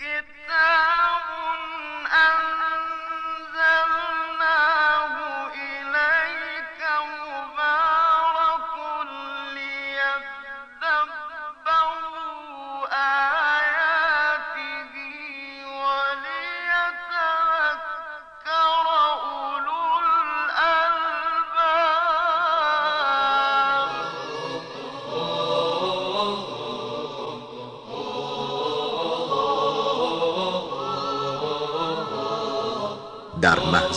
get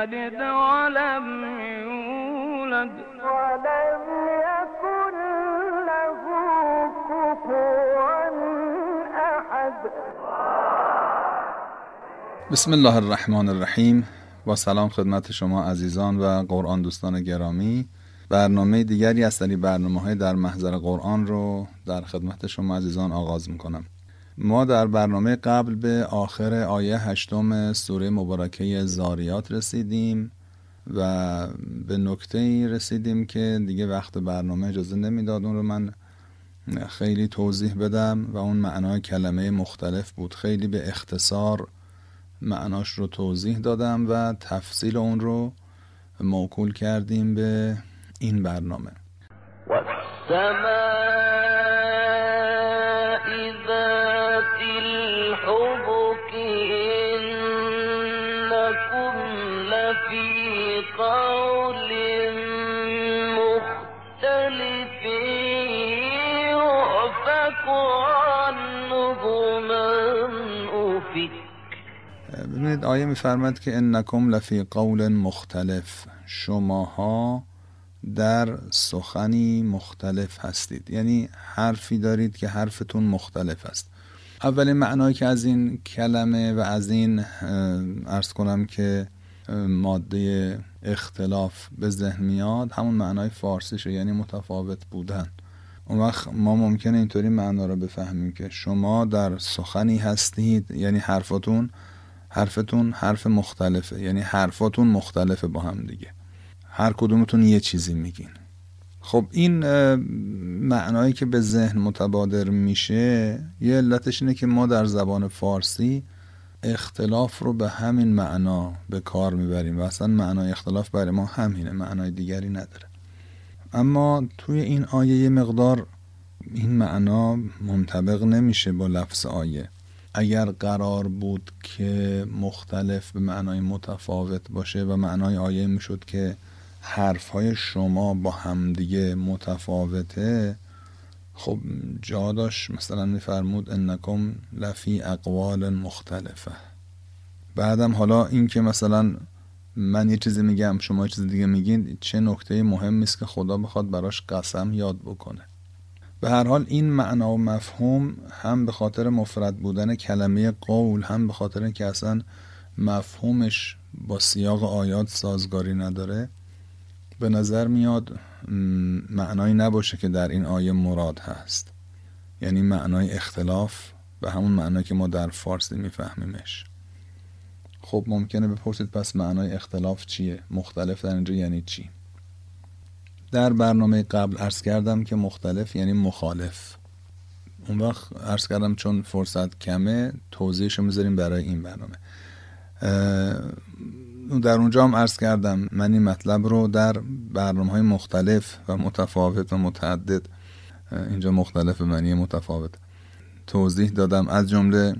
يلد ولم يولد. ولم يكن له كفوا احد بسم الله الرحمن الرحیم. با سلام خدمت شما عزیزان و قرآن دوستان گرامی. برنامه دیگری از سری برنامه های در محضر قرآن رو در خدمت شما عزیزان آغاز می‌کنم. ما در برنامه قبل به آخر آیه هشتم سوره مبارکه زاریات رسیدیم و به نکته رسیدیم که دیگه وقت برنامه اجازه نمی‌داد اون رو من خیلی توضیح بدم و اون معنای کلمه مختلف بود. خیلی به اختصار معناش رو توضیح دادم و تفصیل اون رو موکول کردیم به این برنامه. و ببینید آیه میفرماد که انکم لفی قول مختلف. شماها در سخنی مختلف هستید. یعنی حرفی دارید که حرفتون مختلف است. اولین معنایی که از این کلمه و از این ارز کنم که ماده اختلاف به ذهن میاد همون معنای فارسیشه یعنی متفاوت بودن. اون وقت ما ممکنه اینطوری معنا رو بفهمیم که شما در سخنی هستید یعنی حرفتون حرفتون حرف مختلفه. یعنی حرفاتون مختلفه با هم دیگه. هر کدومتون یه چیزی میگین. خب این معنایی که به ذهن متبادر میشه یه علتش اینه که ما در زبان فارسی اختلاف رو به همین معنا به کار می‌بریم و اصلا معنای اختلاف برای ما همینه معنای دیگری نداره. اما توی این آیه یه مقدار این معنا منطبق نمیشه با لفظ آیه. اگر قرار بود که مختلف به معنای متفاوت باشه و معنای آیه می‌شد که حرفهای شما با همدیگه متفاوته خب جا داشت. مثلا میفرمود انکم لفی اقوال مختلفه. بعدم حالا این که مثلا من یه چیزی میگم شما یه چیز دیگه میگین چه نکته مهمی است که خدا بخواد براش قسم یاد بکنه. به هر حال این معنا و مفهوم هم به خاطر مفرد بودن کلمه قول هم به خاطر اینکه اصلا مفهومش با سیاق آیات سازگاری نداره به نظر میاد معنایی نباشه که در این آیه مراد هست. یعنی معنای اختلاف به همون معنایی که ما در فارسی میفهمیمش. خب ممکنه بپرسید پس معنای اختلاف چیه؟ مختلف در اینجا یعنی چی؟ در برنامه قبل عرض کردم که مختلف یعنی مخالف. اون وقت عرض کردم چون فرصت کمه توضیحشو می‌ذاریم برای این برنامه. در اونجا هم عرض کردم من این مطلب رو در برنامه های مختلف و متفاوت و متعدد اینجا مختلف معنی متفاوت توضیح دادم. از جمله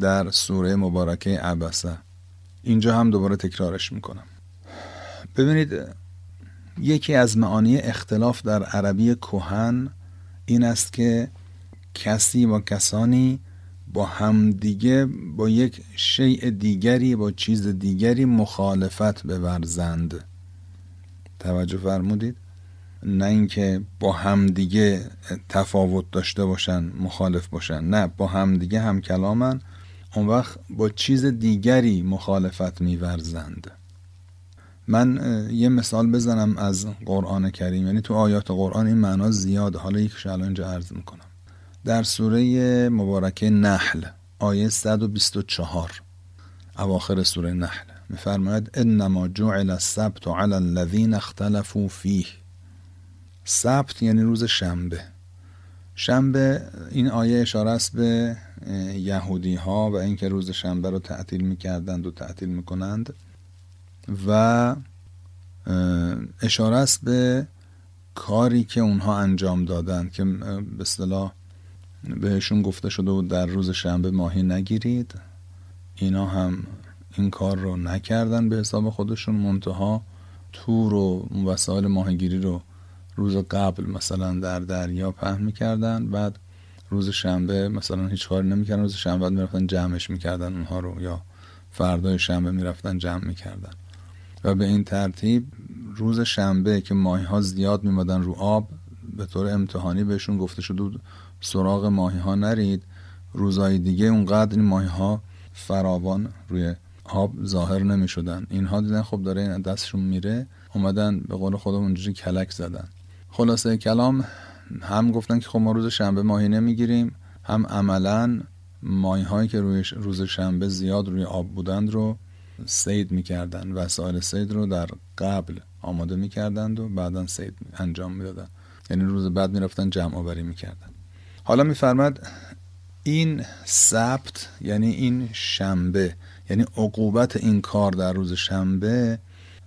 در سوره مبارکه عبسه اینجا هم دوباره تکرارش می‌کنم. ببینید یکی از معانی اختلاف در عربی کهن این است که کسی با کسانی با همدیگه با یک شیء دیگری با چیز دیگری مخالفت بورزند. توجه فرمودید؟ نه اینکه با همدیگه تفاوت داشته باشن مخالف باشن. نه با همدیگه هم کلامن. اون وقت با چیز دیگری مخالفت میورزند. من یه مثال بزنم از قرآن کریم. یعنی تو آیات قرآن این معنا زیاد حالا یکش الان اینجا عرض می‌کنم. در سوره مبارکه نحل آیه 124 اواخر سوره نحل. میفرماید انما جعل السبت على الذين اختلفوا فیه. سبت یعنی روز شنبه. شنبه این آیه اشاره است به یهودی ها و اینکه روز شنبه رو تعطیل می‌کردند و تعطیل می‌کنند. و اشاره است به کاری که اونها انجام دادند که به اصطلاح بهشون گفته شده بود در روز شنبه ماهی نگیرید. اینا هم این کار رو نکردن به حساب خودشون. منتها تور و وسایل ماهیگیری رو روز قبل مثلا در دریا پهن می‌کردن. بعد روز شنبه مثلا هیچ کاری نمی‌کردن. روز شنبه می‌رفتن جمعش می‌کردن اونها رو یا فردای شنبه می‌رفتن جمع می‌کردن. و به این ترتیب روز شنبه که ماهی ها زیاد میمادن رو آب به طور امتحانی بهشون گفته شده سراغ ماهی ها نرید. روزای دیگه اونقدر این ماهی ها فراوان روی آب ظاهر نمی شدن اینها دیدن خب داره دستشون میره. اومدن به قول خودم اونجوری کلک زدن. خلاصه کلام هم گفتن که خب ما روز شنبه ماهی نمی‌گیریم هم عملا ماهی هایی که روی روز شنبه زیاد روی آب بودند رو سید می‌کردن وسایل سید رو در قبل آماده می‌کردند و بعدا سید انجام می‌دادن. یعنی روز بعد می‌رفتن جمع آوری می‌کردن. حالا میفرماد این سبت یعنی این شنبه یعنی عقوبت این کار در روز شنبه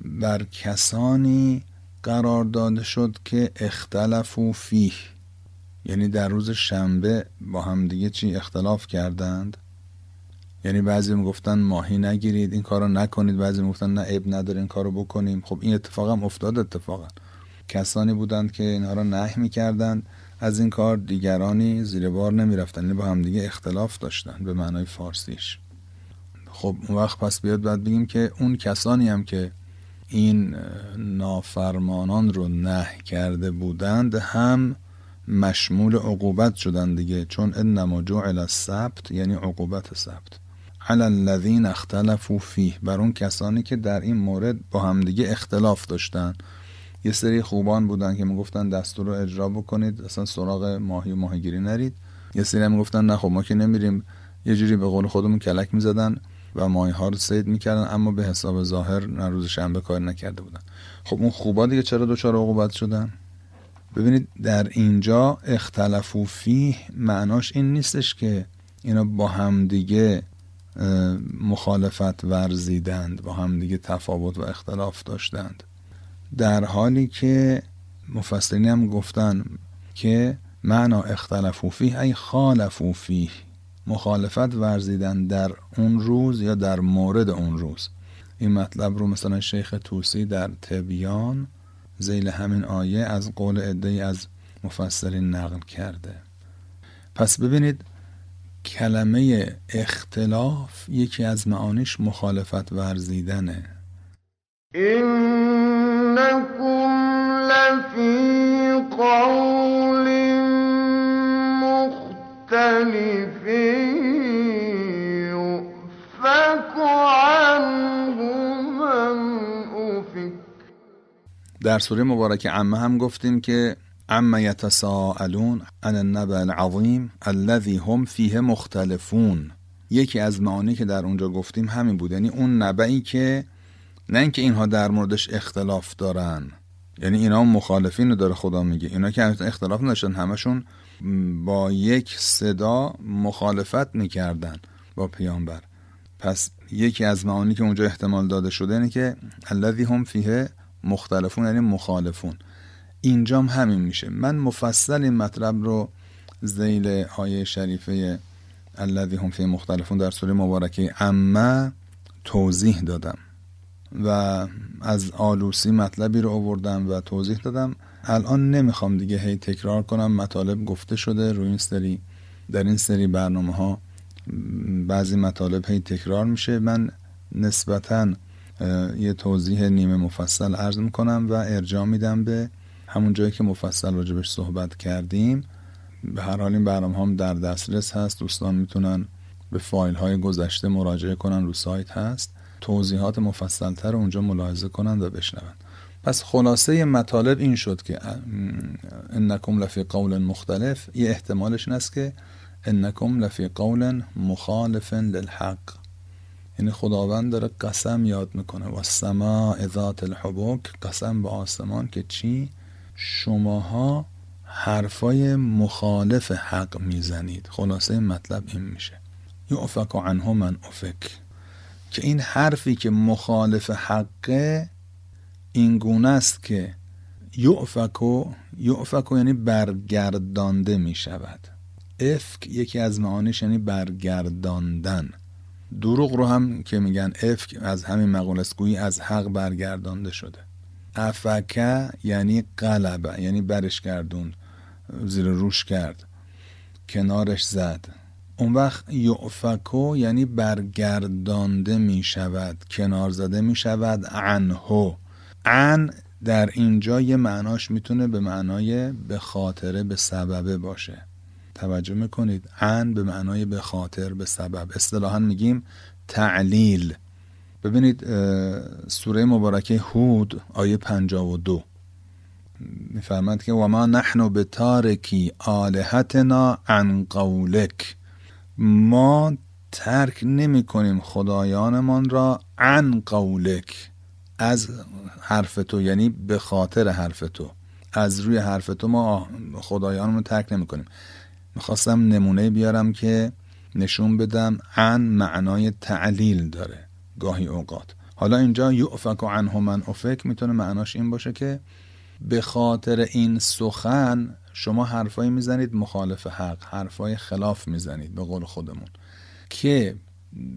بر کسانی قرار داده شد که اختلفو فیه. یعنی در روز شنبه با هم دیگه چی اختلاف کردند؟ یعنی بعضی می‌گفتن ماهی نگیرید این کارو نکنید. بعضی می‌گفتن نه عیب نداره این کارو بکنیم. خب این اتفاق هم افتاد اتفاقا. کسانی بودند که اینها را نهی می‌کردند. از این کار دیگرانی زیر بار نمی‌رفتن یعنی با همدیگه اختلاف داشتن به معنای فارسیش. خب اون وقت پس بیاد باید بگیم که اون کسانی هم که این نافرمانان رو نه کرده بودند هم مشمول عقوبت شدن دیگه. چون انما جعل السبت یعنی عقوبت سبت. علی الذین اختلفوا فیه بر اون کسانی که در این مورد با همدیگه اختلاف داشتن. یه سری خوبان بودن که می‌گفتن دستور رو اجرا بکنید اصلا سراغ ماهی و ماهیگیری نرید. یه سری هم می‌گفتن نه خب ما که نمیریم. یه جوری به قول خودمون کلک می‌زدن و ماهی ها رو سید می‌کردن اما به حساب ظاهر نه روز شنبه کار نکرده بودن. خب اون خوبا دیگه چرا دچار عقوبت شدن؟ ببینید در اینجا اختلاف فیه معناش این نیستش که اینا با همدیگه مخالفت ورزیدند با همدیگه تفاوت و اختلاف داشتند. در حالی که مفسرین هم گفتن که معنا اختلافو فیه ای خالفو فیه مخالفت ورزیدن در اون روز یا در مورد اون روز. این مطلب رو مثلا شیخ توسی در تبیان زیل همین آیه از قول عده از مفسرین نقل کرده. پس ببینید کلمه اختلاف یکی از معانیش مخالفت ورزیدنه. إنكم لفي قول مختلف يؤفك عنه من أفك در سوره مبارکه عمه هم گفتیم که عما یتساءلون عن النبع العظیم الذي هم فیه مختلفون. یکی از معانی که در اونجا گفتیم همین بود. یعنی اون نبعی که نه اینکه اینها در موردش اختلاف دارن. یعنی اینا مخالفین رو داره خدا میگه. اینا که اختلاف نداشتن همشون با یک صدا مخالفت می‌کردن با پیامبر. پس یکی از معانی که اونجا احتمال داده شده اینه که الذی هم فیه مختلفون یعنی مخالفون. اینجام همین میشه. من مفصل این مطلب رو زیل آیه شریفه الذی هم فیه مختلفون در سوره مبارکه اما توضیح دادم و از آلوسی مطلبی رو آوردم و توضیح دادم. الان نمی‌خوام دیگه هی تکرار کنم. مطالب گفته شده روی این سری در این سری برنامه ها بعضی مطالب هی تکرار میشه. من نسبتا یه توضیح نیمه مفصل عرض می‌کنم و ارجاع میدم به همون جایی که مفصل راجبش صحبت کردیم به هر حال این برنامه هم در دسترس هست. دوستان می‌تونن به فایل های گذشته مراجعه کنن رو سایت هست. توضیحات مفصل تر اونجا ملاحظه کنن و بشنون. پس خلاصه مطالب این شد که انکم لفی قول مختلف. یه احتمالش این است که انکم لفی قول مخالف للحق. یعنی خداوند داره قسم یاد می‌کنه. و سما ذات الحبوک قسم به آسمان که چی؟ شماها حرفای مخالف حق می‌زنید. خلاصه مطلب این میشه. یعفک عنه من افک. که این حرفی که مخالف حقه این گونه است که یعفکو یعفکو یعنی برگردانده می شود افک یکی از معانیش یعنی برگرداندن. دروغ رو هم که میگن افک از همین مقول گویی از حق برگردانده شده. افکه یعنی قلبه یعنی برش گردون زیر روش کرد کنارش زد. اون وقت یعفکو یعنی برگردانده می شود کنار زده می شود عنهو. عن در اینجا یه معناش می‌تونه به معنای به خاطره به سببه باشه. توجه می‌کنید؟ عن به معنای به خاطر به سبب. اصطلاحا میگیم تعلیل. ببینید سوره مبارکه هود آیه 52 میفرماد که و ما نحن به تارکی آلهتنا عن قولک ما ترک نمی کنیم خدایانمان را عن قولک از حرف تو یعنی به خاطر حرف تو از روی حرف تو ما خدایانمون ترک نمی کنیم می‌خواستم نمونه بیارم که نشون بدم عن معنای تعلیل داره. گاهی اوقات. حالا اینجا یعفک و عنه من افک می‌تونه معناش این باشه که به خاطر این سخن شما حرفایی می‌زنید مخالف حق حرفای خلاف می‌زنید به قول خودمون. که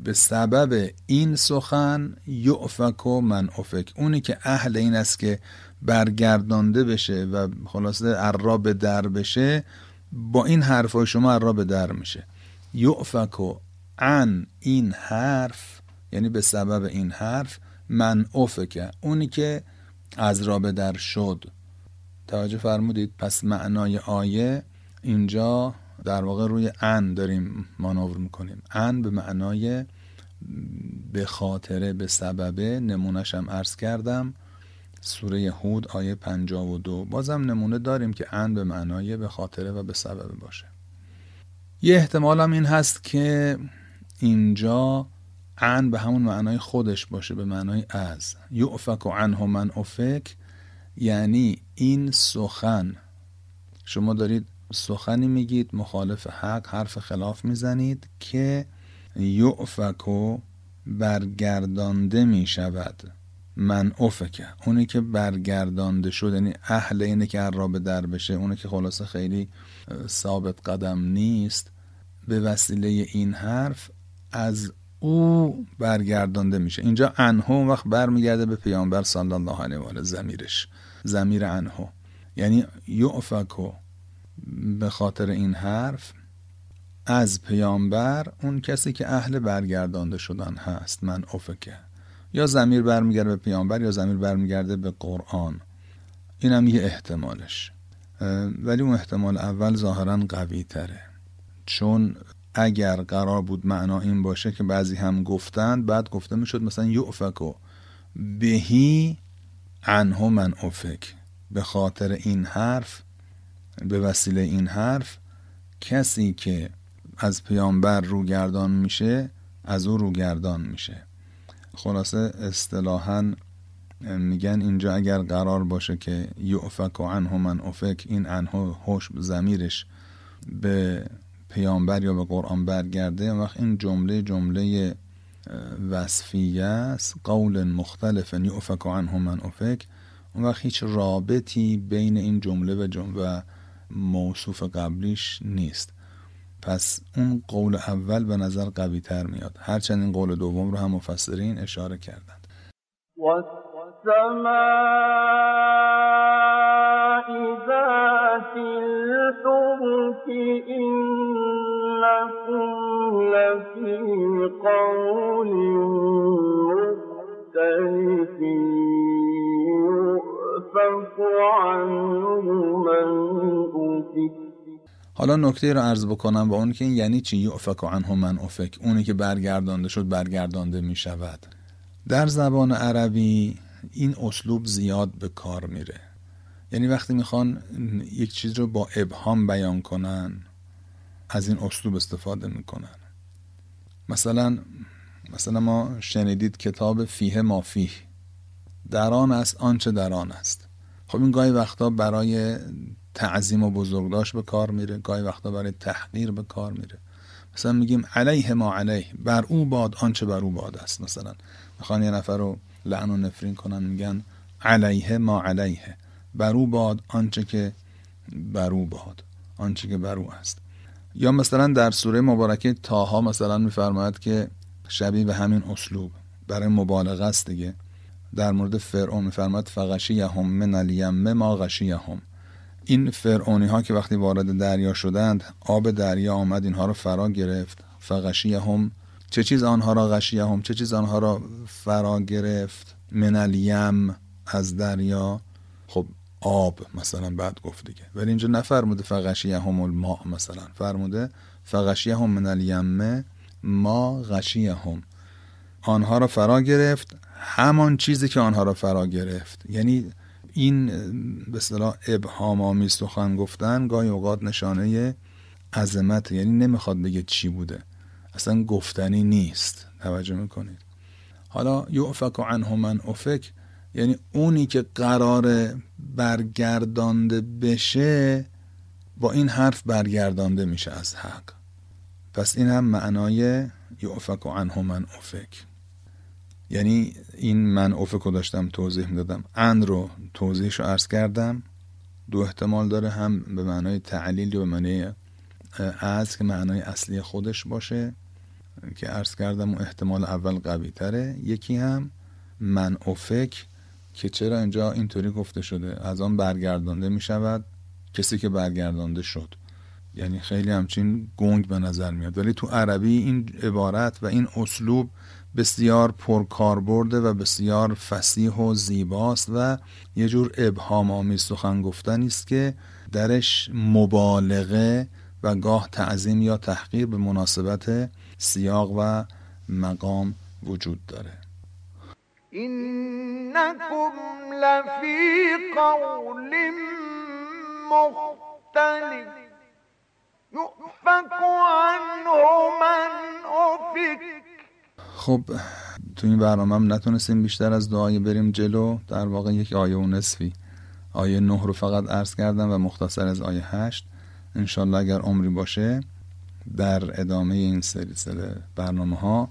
به سبب این سخن یعفک و من افک. اونی که اهل این است که برگردانده بشه و خلاصه ارا به در بشه با این حرفای شما ارا به در میشه. یعفک و عن این حرف یعنی به سبب این حرف من افکه اونی که از را به در شد. توجه فرمودید؟ پس معنای آیه اینجا در واقع روی ان داریم مانور می‌کنیم. ان به معنای به خاطره به سببه. نمونهشم عرض کردم. سوره هود آیه 52 بازم نمونه داریم که ان به معنای به خاطره و به سببه باشه. یه احتمال هم این هست که اینجا ان به همون معنای خودش باشه به معنای از. یعفک و عنه من افک یعنی این سخن. شما دارید سخنی میگید مخالف حق حرف خلاف می‌زنید که یعفک برگردانده می‌شود. من افکه اونی که برگردانده شد یعنی اهل اینه که هر را به در بشه اونی که خلاصه خیلی ثابت قدم نیست. به وسیله این حرف از او برگردانده میشه. اینجا انهو وقت برمیگرده به پیامبر صلی الله علیه و آله زمیرش. زمیر انهو. یعنی یعفکو به خاطر این حرف از پیامبر اون کسی که اهل برگردانده شدن هست من افکه یا زمیر برمیگرده به پیامبر یا زمیر برمیگرده به قرآن. اینم یه احتمالش. ولی اون احتمال اول ظاهرا قوی تره. چون اگر قرار بود معنا این باشه که بعضی هم گفتند بعد گفته می‌شد مثلا یعفکو بهی عنه من افک. به خاطر این حرف به وسیله این حرف کسی که از پیامبر روگردان میشه از او روگردان میشه. خلاصه اصطلاحا میگن اینجا اگر قرار باشه که یعفک و عنه من افک این عنه هوش زمیرش به پیامبر یا به قرآن برگرده وقت این جمله جمله وصفیه است. قول مختلف یعفک عنه من افک. اون وقت هیچ رابطی بین این جمله و جمله موصوف قبلیش نیست. پس اون قول اول به نظر قوی تر میاد. هرچند این قول دوم رو هم مفسرین اشاره کردند. حالا نکته رو عرض بکنم با اون که یعنی چی؟ یعفک عنه من افک اونی که برگردانده شد برگردانده می شود. در زبان عربی این اسلوب زیاد به کار میره. یعنی وقتی می‌خوان یک چیز رو با ابهام بیان کنن از این اسلوب استفاده می‌کنن. مثلا مثلا ما شنیدید کتاب فیه ما فیه در آن است آنچه در آن است. خب این گاهی وقتا برای تعظیم و بزرگداشت به کار میره گاهی وقتا برای تحقیر به کار میره. مثلا میگیم علیه ما علیه بر او باد آنچه بر او باد است. مثلا می‌خوان یه نفر رو لعن و نفرین کنن میگن علیه ما علیه. بر او باد آنچه که بر او باد آنچه که بر او است. یا مثلا در سوره مبارکه تاها مثلا میفرماید که شبیه به همین اسلوب برای مبالغه است دیگه. در مورد فرعون میفرماید فغشی هم من الیم ما غشی هم این فرعونی ها که وقتی وارد دریا شدند آب دریا آمد اینها رو فرا گرفت. فغشی هم چه چیز آنها را غشی هم چه چیز آنها را فرا گرفت؟ من الیم از دریا. خب آب مثلا بعد گفت دیگه. ولی اینجا نفرموده فغشی هم الماء مثلا. فرموده فغشی هم من الیم ما غشی هم آنها را فرا گرفت. همان چیزی که آنها را فرا گرفت. یعنی این به اصطلاح ابهام آمیز سخن گفتن گاهی اوقات نشانه عظمت. یعنی نمی‌خواد بگه چی بوده. اصلا گفتنی نیست. توجه می‌کنید. حالا یعفک عنه من افک. یعنی اونی که قرار برگردانده بشه با این حرف برگردانده میشه از حق. پس این هم معنای یعفک عنه من افک. یعنی این من افک رو داشتم توضیح می‌دادم. ان رو توضیحش رو عرض کردم. دو احتمال داره هم به معنای تعلیل یا به معنای از که معنای اصلی خودش باشه. که عرض کردم و احتمال اول قوی تره یکی هم من افک که چرا اینجا اینطوری گفته شده؟ از آن برگردانده می شود کسی که برگردانده شد. یعنی خیلی همچین گنگ به نظر میاد. ولی تو عربی این عبارت و این اسلوب بسیار پرکاربرده و بسیار فسیح و زیباست و یه جور ابهام آمیز سخن گفتن است که درش مبالغه و گاه تعظیم یا تحقیر به مناسبت سیاق و مقام وجود داره. إنكم لفي قول مختلف. يؤفك عنه من أفك. خب تو این برنامه هم نتونستیم بیشتر از دعای بریم جلو. در واقع یک آیه و نصفی. آیه نه رو فقط عرض کردم و مختصر از آیه هشت. انشالله اگر عمری باشه در ادامه این سلسله برنامه ها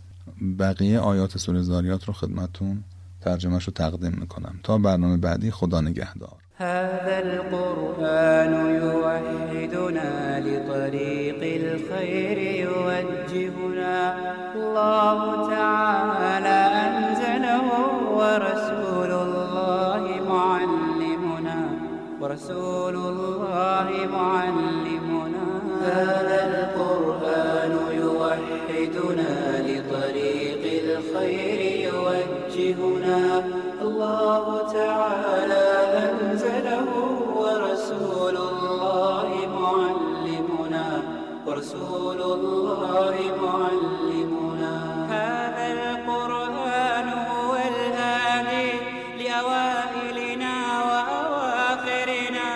بقیه آیات سوره زاریات رو خدمتون ترجمهش رو تقدیم می‌کنم. تا برنامه بعدی خدا نگهدار. هذا القرآن يوحدنا لطريق الخير يوجهنا. الله تعالى أنزله ورسول الله معلمنا. ورسول الله معلمنا. هذا الخير يوجهنا. الله تعالى أنزله ورسول الله معلمنا. ورسول الله معلمنا هذا القرآن هو الهادي لأوائلنا وأواخرنا.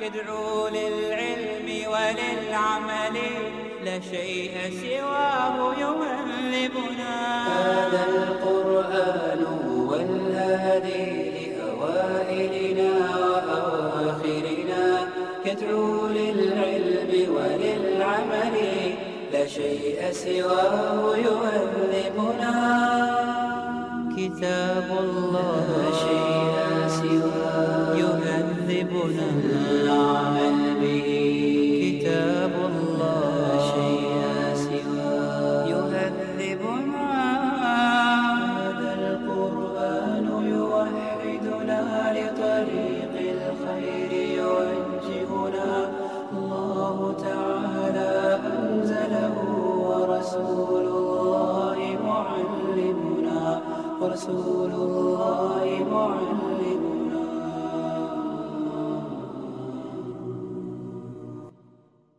يدعو للعلم وللعمل. لا شيء سواه يهذبنا هذا القرآن هو الهادي لأوائلنا وأواخرنا يدعو للعلم وللعمل لا شيء سواه يهذبنا كتاب الله لا شيء سواه يهذبنا